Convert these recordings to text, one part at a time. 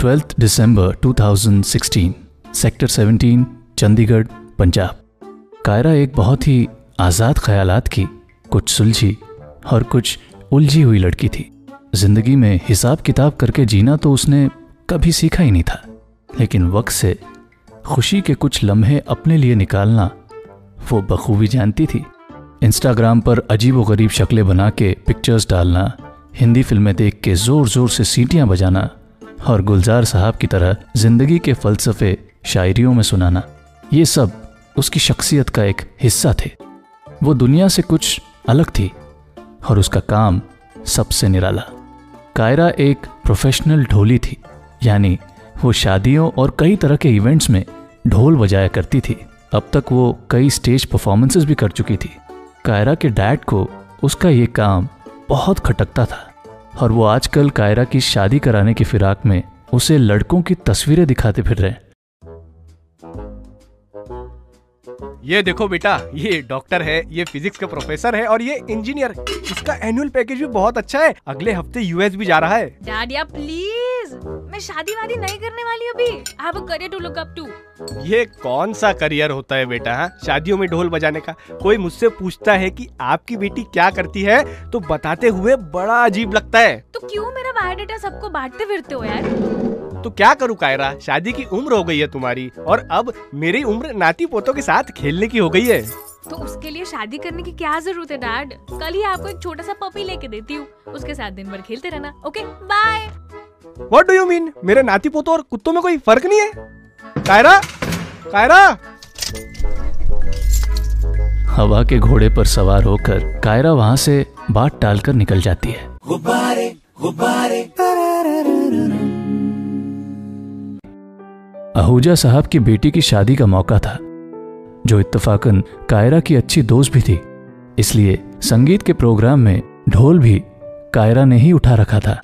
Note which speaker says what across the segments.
Speaker 1: Twelfth December 2016 sector 17 Chandigarh, Punjab. Kiara एक बहुत ही आज़ाद ख्यालात की कुछ सुलझी और कुछ उलझी हुई लड़की थी। ज़िंदगी में हिसाब किताब करके जीना तो उसने कभी सीखा ही नहीं था, लेकिन वक्त से खुशी के कुछ लम्हे अपने लिए निकालना वो बखूबी जानती थी। इंस्टाग्राम पर अजीब व गरीब शक्लें बना के पिक्चर्स डालना, हिंदी फ़िल्में देख के ज़ोर ज़ोर से सीटियाँ बजाना और गुलजार साहब की तरह ज़िंदगी के फ़लसफ़े शायरियों में सुनाना। ये सब उसकी शख्सियत का एक हिस्सा थे। वो दुनिया से कुछ अलग थी और उसका काम सबसे निराला। कायरा एक प्रोफेशनल ढोली थी, यानी वो शादियों और कई तरह के इवेंट्स में ढोल बजाया करती थी। अब तक वो कई स्टेज परफॉर्मेंसेस भी कर चुकी थी। कायरा के डैड को उसका ये काम बहुत खटकता था। और वो आजकल कायरा की शादी कराने की फिराक में उसे लड़कों की तस्वीरें दिखाते फिर रहे
Speaker 2: ये देखो बेटा, ये डॉक्टर है, ये फिजिक्स का प्रोफेसर है और ये इंजीनियर। इसका एनुअल पैकेज भी बहुत अच्छा है। अगले हफ़्ते यूएस भी जा रहा है।
Speaker 3: डैडिया प्लीज़ मैं शादी वादी नहीं करने वाली अभी। Career to look up to
Speaker 2: ये कौन सा करियर होता है बेटा हा? शादियों में ढोल बजाने का। कोई मुझसे पूछता है कि आपकी बेटी क्या करती है तो बताते हुए बड़ा अजीब लगता है।
Speaker 3: तो क्यों मेरा बायोडाटा सबको बांटते फिरते हो यार?
Speaker 2: तो क्या करूँ कायरा? शादी की उम्र हो गई है तुम्हारी और अब मेरी उम्र नाती पोतों के साथ खेलने की हो गई है।
Speaker 3: तो उसके लिए शादी करने की क्या ज़रूरत है डैड? कल ही आपको एक छोटा सा पपी लेके देती हूँ। उसके साथ दिन भर खेलते रहना okay? Bye!
Speaker 2: What do you mean मेरे नाती पोतों और कुत्तों में कोई फ़र्क नहीं है? कायरा? कायरा?
Speaker 1: हवा के घोड़े पर सवार होकर कायरा वहाँ से बाट टालकर निकल जाती है। गुब्बारे गुब्बारे आहूजा साहब की बेटी की शादी का मौका था जो इत्तफाकन कायरा की अच्छी दोस्त भी थी। इसलिए संगीत के प्रोग्राम में ढोल भी कायरा ने ही उठा रखा था।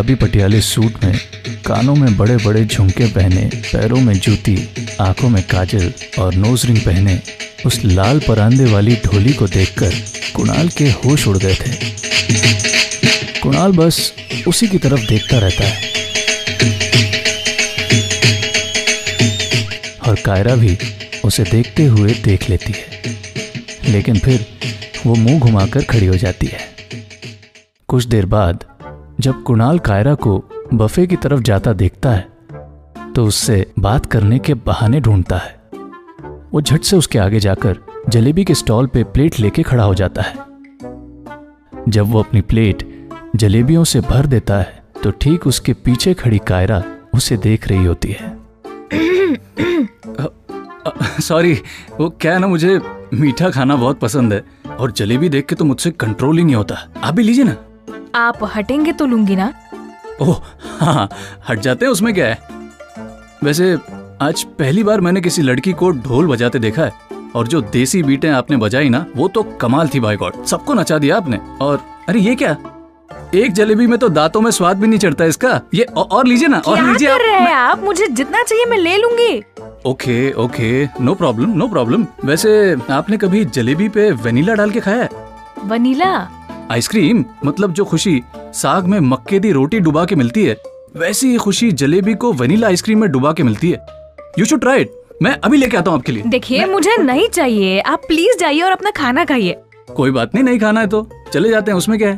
Speaker 1: गुलाबी पटियाले सूट में कानों में बड़े बड़े झुमके पहने, पैरों में जूती, आँखों में काजल और नोज़ रिंग पहने, उस लाल परांदे वाली ढोली को देखकर कुणाल के होश उड़ गए थे। कुणाल बस उसी की तरफ़ देखता रहता है। और कायरा भी उसे देखते हुए देख लेती है। लेकिन फिर वो मुँह घुमाकर खड़ी हो जाती है। कुछ देर बाद जब कुणाल कायरा को बफे की तरफ़ जाता देखता है तो उससे बात करने के बहाने ढूंढता है। वो झट से उसके आगे जाकर जलेबी के स्टॉल पे प्लेट लेके खड़ा हो जाता है। जब वो अपनी प्लेट जलेबियों से भर देता है तो ठीक उसके पीछे खड़ी कायरा उसे देख रही होती है। सॉरी, वो क्या है ना, मुझे मीठा खाना बहुत पसंद है, और जलेबी देख के तो मुझसे कंट्रोल ही नहीं होता। आप भी लीजिए ना।
Speaker 3: आप हटेंगे तो लूँगी ना।
Speaker 1: ओह हाँ हट जाते हैं उसमें क्या है? वैसे आज पहली बार मैंने किसी लड़की को ढोल बजाते देखा है और जो देसी बीटें आपने बजाई ना वो तो कमाल थी भाई गॉड। सबको नचा दिया आपने और अरे ये क्या? एक जलेबी में तो दांतों में स्वाद भी नहीं चढ़ता इसका। ये औ, और लीजिए ना और लीजिए
Speaker 3: आप, मैं... आप? मुझे जितना चाहिए मैं ले लूँगी।
Speaker 1: Okay okay no problem no problem. वैसे आपने कभी जलेबी पे वनीला डाल के खाया है?
Speaker 3: वनीला?
Speaker 1: आइसक्रीम मतलब जो खुशी साग में मक्के दी रोटी डुबा के मिलती है वैसी ही खुशी जलेबी को वनीला आइसक्रीम में डुबा के मिलती है। यू शुड ट्राई इट मैं अभी लेके आता हूँ आपके लिए।
Speaker 3: देखिए मुझे नहीं चाहिए। आप प्लीज़ जाइए और अपना खाना खाइए।
Speaker 1: कोई बात नहीं नहीं खाना है तो। चले जाते हैं उसमें क्या है?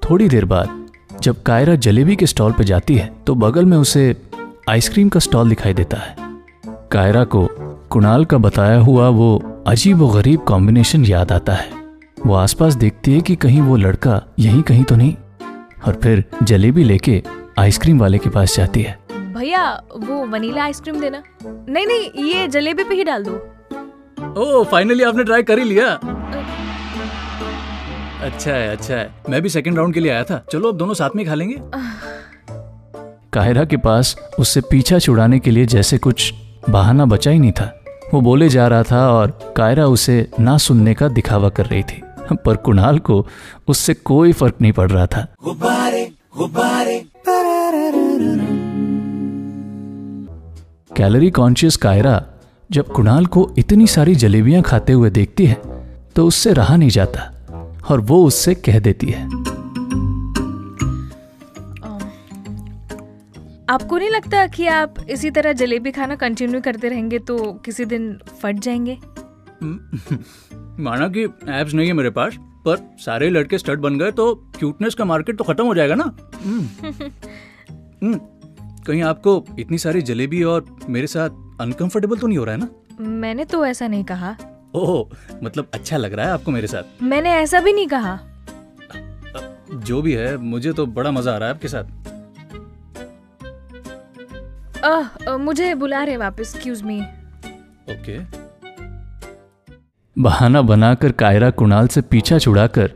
Speaker 1: थोड़ी देर बाद जब कायरा जलेबी के स्टॉल पर जाती है तो बगल में उसे आइसक्रीम का स्टॉल दिखाई देता है। कायरा को कुणाल का बताया हुआ वो अजीब व गरीब कॉम्बिनेशन याद आता है। वो आसपास देखती है कि कहीं वो लड़का यहीं कहीं तो नहीं। और फिर जलेबी लेके आइसक्रीम वाले के पास जाती है।
Speaker 3: भैया वो वनीला आइसक्रीम देना। नहीं नहीं ये जलेबी पे ही डाल दो।
Speaker 1: ओह फाइनली आपने ट्राई कर ही लिया। अच्छा है अच्छा है। मैं भी सेकंड राउंड के लिए आया था। चलो अब दोनों साथ में खा लेंगे। काहिरा के पास उससे पीछा छुड़ाने के लिए जैसे कुछ बहाना बचा ही नहीं था। वो बोले जा रहा था और कायरा उसे ना सुनने का दिखावा कर रही थी। पर कुणाल को उससे कोई फ़र्क नहीं पड़ रहा था। गुब्बारे गुब्बारे कैलोरी कॉन्शियस कायरा जब कुणाल को इतनी सारी जलेबियाँ खाते हुए देखती है तो उससे रहा नहीं जाता और वो उससे कह देती है।
Speaker 3: आपको नहीं लगता कि आप इसी तरह जलेबी खाना कंटिन्यू करते रहेंगे तो किसी दिन फट जाएँगे?
Speaker 4: माना कि एब्स नहीं है मेरे पास पर सारे लड़के स्टड बन गए तो क्यूटनेस का मार्केट तो खत्म हो जाएगा ना? हम्म। हम्म, कहीं आपको इतनी सारी जलेबी और मेरे साथ अनकंफर्टेबल तो नहीं हो रहा है ना?
Speaker 3: मैंने तो ऐसा नहीं कहा।
Speaker 4: ओह मतलब अच्छा लग रहा है आपको मेरे साथ?
Speaker 3: मैंने ऐसा भी नहीं कहा।
Speaker 4: जो भी है मुझे तो बड़ा मज़ा आ रहा है आपके साथ।
Speaker 3: आह, अ, मुझे बुला रहे वापस एक्सक्यूज मी
Speaker 4: ओके
Speaker 1: बहाना बनाकर कायरा कुणाल से पीछा छुड़ाकर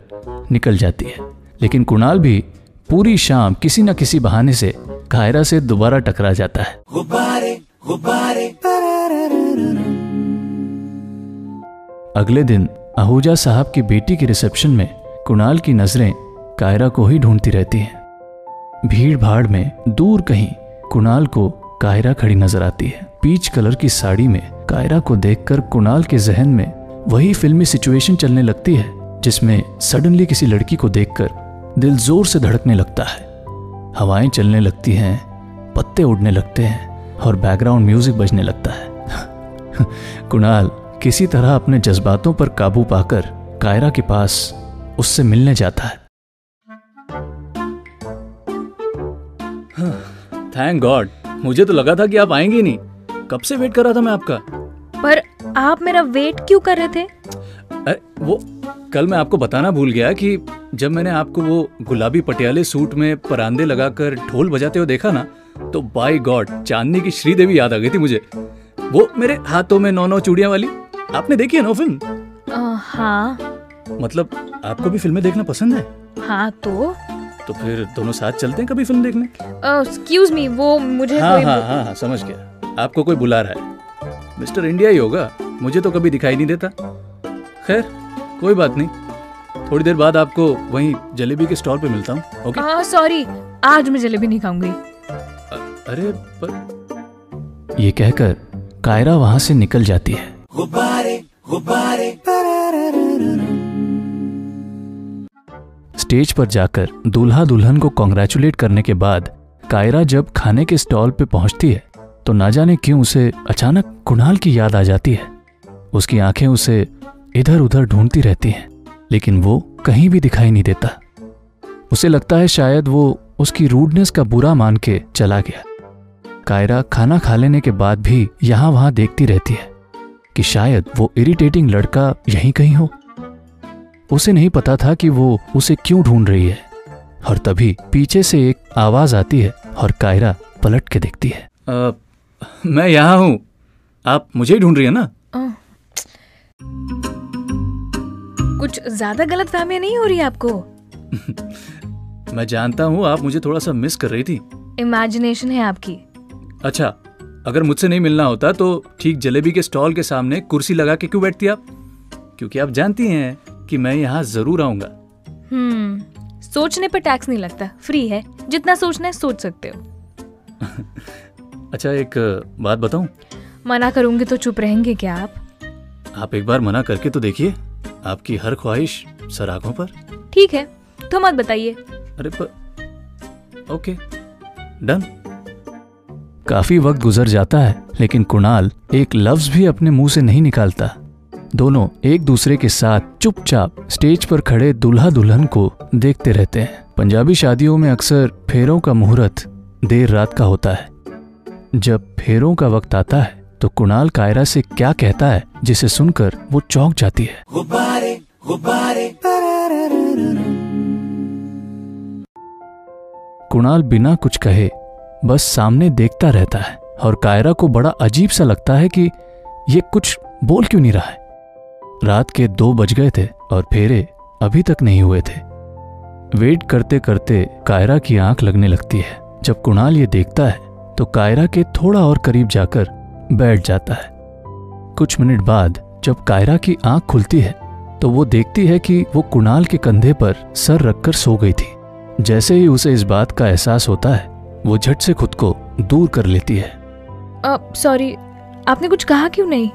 Speaker 1: निकल जाती है लेकिन कुणाल भी पूरी शाम किसी न किसी बहाने से कायरा से दोबारा टकरा जाता है गुबारे, गुबारे। अगले दिन आहूजा साहब की बेटी के रिसेप्शन में कुणाल की नज़रें कायरा को ही ढूंढती रहती हैं भीड़ भाड़ में दूर कहीं कुणाल को कायरा खड़ी नज़र आती है पीच कलर की साड़ी में कायरा को देखकर कुणाल के जहन में वही फिल्मी सिचुएशन चलने लगती है जिसमें सडनली किसी लड़की को देखकर दिल ज़ोर से धड़कने लगता है। हवाएँ चलने लगती हैं पत्ते उड़ने लगते हैं और बैकग्राउंड म्यूज़िक बजने लगता है। कुणाल किसी तरह अपने जज्बातों पर काबू पाकर कायरा के पास उससे मिलने जाता है।
Speaker 4: थैंक गॉड मुझे तो लगा था कि आप आएँगे नहीं। कब से वेट कर रहा था मैं आपका?
Speaker 3: पर आप मेरा वेट क्यों कर रहे थे?
Speaker 4: अरे वो कल मैं आपको बताना भूल गया कि जब मैंने आपको वो गुलाबी पटियाले सूट में परांदे लगाकर ढोल बजाते हुए देखा ना तो बाय गॉड चांदनी की श्रीदेवी याद आ गई थी मुझे। वो मेरे हाथों में नौ नौ चूड़िया वाली। आपने देखी है ना फ़िल्म?
Speaker 3: हाँ।
Speaker 4: मतलब आपको भी फ़िल्में देखना पसंद है?
Speaker 3: हाँ तो?
Speaker 4: तो फिर दोनों साथ चलते हैं कभी फ़िल्म देखने?
Speaker 3: एक्सक्यूज मी वो मुझे
Speaker 4: हाँ
Speaker 3: कोई
Speaker 4: हाँ हाँ हाँ समझ गया। आपको कोई बुला रहा है। मिस्टर इंडिया ही होगा। मुझे तो कभी दिखाई नहीं देता। खैर कोई बात नहीं। थोड़ी देर बाद आपको वहीं जलेबी के स्टॉल पे मिलता हूँ ओके?
Speaker 3: सॉरी आज मैं जलेबी नहीं खाऊँगी।
Speaker 4: अरे पर
Speaker 1: ये कहकर कायरा वहाँ से निकल जाती है। गुबारे, गुबारे, स्टेज पर जाकर दूल्हा दुल्हन को कॉन्ग्रेचुलेट करने के बाद कायरा जब खाने के स्टॉल पे पहुँचती है तो ना जाने क्यों उसे अचानक कुणाल की याद आ जाती है। उसकी आँखें उसे इधर उधर ढूंढती रहती हैं लेकिन वो कहीं भी दिखाई नहीं देता। उसे लगता है शायद वो उसकी रूडनेस का बुरा मान के चला गया। कायरा खाना खा लेने के बाद भी यहाँ वहाँ देखती रहती है कि शायद वो इरिटेटिंग लड़का यहीं कहीं हो। उसे नहीं पता था कि वो उसे क्यों ढूंढ रही है। और तभी पीछे से एक आवाज़ आती है और कायरा पलट के देखती है।
Speaker 4: अ, मैं यहाँ हूँ। आप मुझे ही ढूंढ रही है ना?
Speaker 3: कुछ ज़्यादा गलत फहमियाँ नहीं हो रही आपको?
Speaker 4: मैं जानता हूँ आप मुझे थोड़ा सा मिस कर रही थी।
Speaker 3: इमेजिनेशन है आपकी।
Speaker 4: अच्छा अगर मुझसे नहीं मिलना होता तो ठीक जलेबी के स्टॉल के सामने कुर्सी लगा के क्यों बैठती आप? क्योंकि आप जानती हैं कि मैं यहाँ ज़रूर आऊँगा।
Speaker 3: हम्म सोचने पर टैक्स नहीं लगता। फ्री है जितना सोचना है सोच सकते हो।
Speaker 4: अच्छा एक बात बताऊँ?
Speaker 3: मना करूँगी तो चुप रहेंगे क्या आप?
Speaker 4: आप एक बार मना करके तो देखिए आपकी हर ख्वाहिश सराखों पर।
Speaker 3: ठीक है तो मत बताइए।
Speaker 4: अरे पर ओके डन।
Speaker 1: काफ़ी वक्त गुजर जाता है लेकिन कुणाल एक लफ्ज भी अपने मुँह से नहीं निकालता। दोनों एक दूसरे के साथ चुपचाप स्टेज पर खड़े दुल्हा दुल्हन को देखते रहते हैं। पंजाबी शादियों में अक्सर फेरों का मुहूर्त देर रात का होता है। जब फेरों का वक्त आता है तो कुणाल कायरा से क्या कहता है जिसे सुनकर वो चौंक जाती है। गुबारे, गुबारे। कुणाल बिना कुछ कहे बस सामने देखता रहता है और कायरा को बड़ा अजीब सा लगता है कि ये कुछ बोल क्यों नहीं रहा है। रात के दो बज गए थे और फेरे अभी तक नहीं हुए थे। वेट करते करते कायरा की आँख लगने लगती है जब कुणाल ये देखता है तो कायरा के थोड़ा और करीब जाकर बैठ जाता है। कुछ मिनट बाद जब कायरा की आँख खुलती है तो वो देखती है कि वो कुणाल के कंधे पर सर रखकर सो गई थी। जैसे ही उसे इस बात का एहसास होता है वो झट से खुद को दूर कर लेती है।
Speaker 3: सॉरी आपने कुछ कहा क्यों नहीं?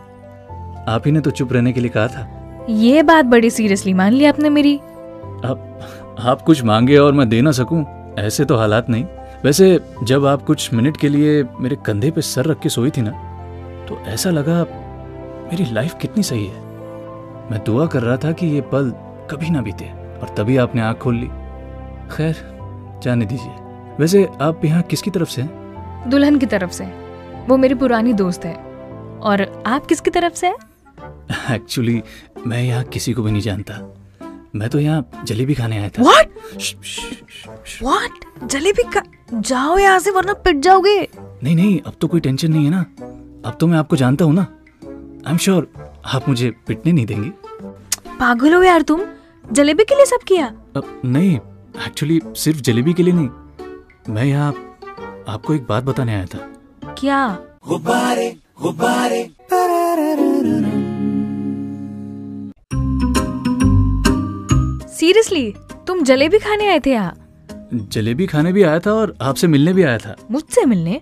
Speaker 4: आप ही ने तो चुप रहने के लिए कहा था।
Speaker 3: ये बात बड़ी सीरियसली मान ली आपने मेरी।
Speaker 1: अब आप कुछ मांगे और मैं दे ना सकूँ ऐसे तो हालात नहीं। वैसे जब आप कुछ मिनट के लिए मेरे कंधे पे सर रख के सोई थी ना तो ऐसा लगा मेरी लाइफ कितनी सही है। मैं दुआ कर रहा था कि ये पल कभी ना बीते और तभी आपने आँख खोल ली। खैर जाने दीजिए। वैसे आप यहाँ किसकी तरफ़ से हैं?
Speaker 3: दुल्हन की तरफ़ से। वो मेरी पुरानी दोस्त है। और आप किसकी तरफ़ से हैं?
Speaker 1: एक्चुअली मैं यहाँ किसी को भी नहीं जानता। मैं तो यहाँ जलेबी खाने आया था। श्श।
Speaker 3: व्हाट जलेबी का जाओ यहाँ से वरना पिट जाओगे।
Speaker 1: नहीं नहीं अब तो कोई टेंशन नहीं है ना। अब तो मैं आपको जानता हूँ ना। आई एम श्योर आप मुझे पिटने नहीं देंगी।
Speaker 3: पागल हो यार तुम। जलेबी के लिए सब किया?
Speaker 1: अब नहीं एक्चुअली सिर्फ़ जलेबी के लिए नहीं। मैं यहाँ आपको एक बात बताने आया था।
Speaker 3: क्या? गुब्बारे गुब्बारे। सीरियसली तुम जलेबी खाने आए थे यहाँ?
Speaker 1: जलेबी खाने भी आया था और आपसे मिलने भी आया था।
Speaker 3: मुझसे मिलने?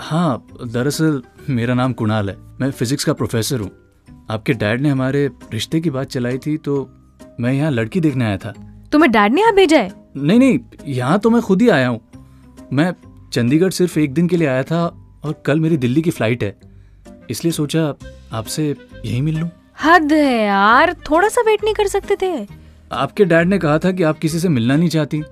Speaker 1: हाँ दरअसल मेरा नाम कुणाल है। मैं फिजिक्स का प्रोफेसर हूँ। आपके डैड ने हमारे रिश्ते की बात चलाई थी तो मैं यहाँ लड़की देखने आया था।
Speaker 3: तुम्हें डैड ने यहाँ भेजा है?
Speaker 1: नहीं नहीं यहाँ तो मैं खुद ही आया हूँ। मैं चंडीगढ़ सिर्फ़ एक दिन के लिए आया था और कल मेरी दिल्ली की फ़्लाइट है। इसलिए सोचा आपसे यही मिल लूँ।
Speaker 3: हद है यार थोड़ा सा वेट नहीं कर सकते थे।
Speaker 1: आपके डैड ने कहा था कि आप किसी से मिलना नहीं चाहती।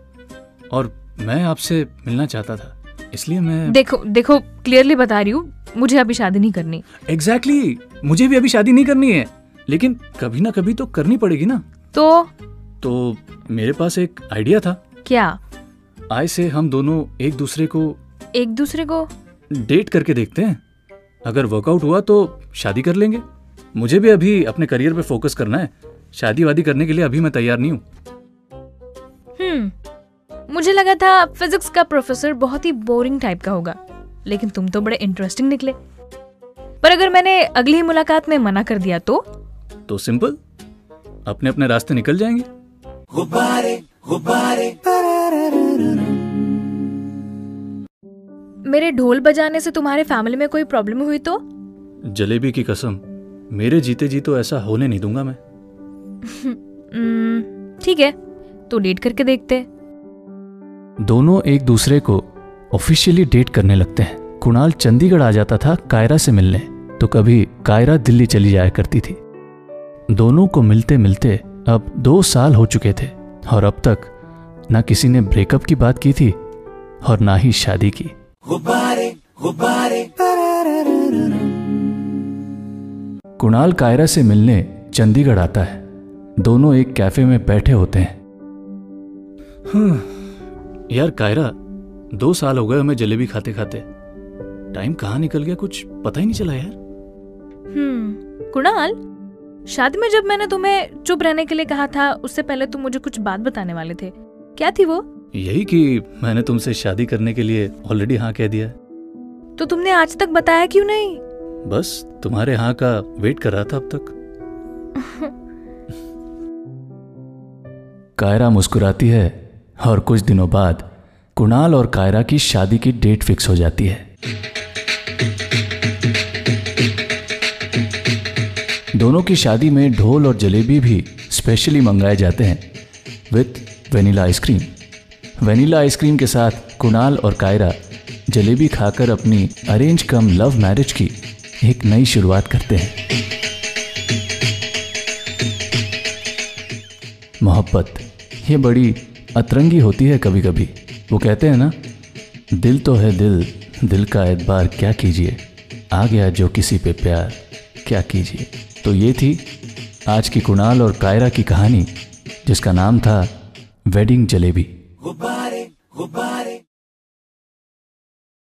Speaker 1: और मैं आपसे मिलना चाहता था इसलिए मैं
Speaker 3: देखो देखो क्लियरली बता रही हूँ मुझे अभी शादी नहीं करनी।
Speaker 1: एग्जैक्टली exactly, मुझे भी अभी शादी नहीं करनी है लेकिन कभी ना कभी तो करनी पड़ेगी ना।
Speaker 3: तो?
Speaker 1: तो मेरे पास एक आइडिया था।
Speaker 3: क्या?
Speaker 1: आय से हम दोनों एक दूसरे को
Speaker 3: एक दूसरे को?
Speaker 1: डेट करके देखते हैं। अगर वर्कआउट हुआ तो शादी कर लेंगे। मुझे भी अभी अपने करियर पे फोकस करना है। शादी वादी करने के लिए अभी मैं तैयार नहीं हूँ।
Speaker 3: हम्म मुझे लगा था फिजिक्स का प्रोफेसर बहुत ही बोरिंग टाइप का होगा लेकिन तुम तो बड़े इंटरेस्टिंग निकले। पर अगर मैंने अगली ही मुलाकात में मना कर दिया तो?
Speaker 1: तो सिंपल अपने अपने रास्ते निकल जाएँगे। गुबारे, गुबारे।
Speaker 3: मेरे ढोल बजाने से तुम्हारे फैमिली में कोई प्रॉब्लम हुई तो?
Speaker 1: जलेबी की कसम मेरे जीते जी तो ऐसा होने नहीं दूँगा मैं।
Speaker 3: ठीक है तो डेट करके देखते हैं।
Speaker 5: दोनों एक दूसरे को ऑफिशियली डेट करने लगते हैं। कुणाल चंडीगढ़ आ जाता था कायरा से मिलने तो कभी कायरा दिल्ली चली जाया करती थी। दोनों को मिलते मिलते अब दो साल हो चुके थे और अब तक ना किसी ने ब्रेकअप की बात की थी और ना ही शादी की। गुबारे, गुबारे। कुणाल कायरा से मिलने चंडीगढ़ आता है। दोनों एक कैफ़े में बैठे होते हैं।
Speaker 1: यार कायरा दो साल हो गए हमें जलेबी खाते खाते टाइम कहाँ निकल गया? कुछ पता ही नहीं चला यार।
Speaker 3: हम्म कुणाल? शादी में जब मैंने तुम्हें चुप रहने के लिए कहा था उससे पहले तुम मुझे कुछ बात बताने वाले थे। क्या थी वो?
Speaker 1: यही कि मैंने तुमसे शादी करने के लिए ऑलरेडी हाँ कह दिया।
Speaker 3: तो तुमने आज तक बताया क्यों नहीं?
Speaker 1: बस तुम्हारे हाँ का वेट कर रहा था अब तक।
Speaker 5: कायरा मुस्कुराती है। और कुछ दिनों बाद कुणाल और कायरा की शादी की डेट फिक्स हो जाती है। दोनों की शादी में ढोल और जलेबी भी स्पेशली मंगाए जाते हैं with vanilla ice cream vanilla ice cream के साथ कुणाल और कायरा जलेबी खाकर अपनी अरेंज कम लव मैरिज की एक नई शुरुआत करते हैं। मोहब्बत, ये बड़ी अतरंगी होती है कभी कभी वो कहते हैं ना, दिल तो है दिल दिल का एतबार क्या कीजिए? आ गया जो किसी पे प्यार, क्या कीजिए? तो ये थी आज की कुणाल और कायरा की कहानी, जिसका नाम था, वेडिंग जलेबी।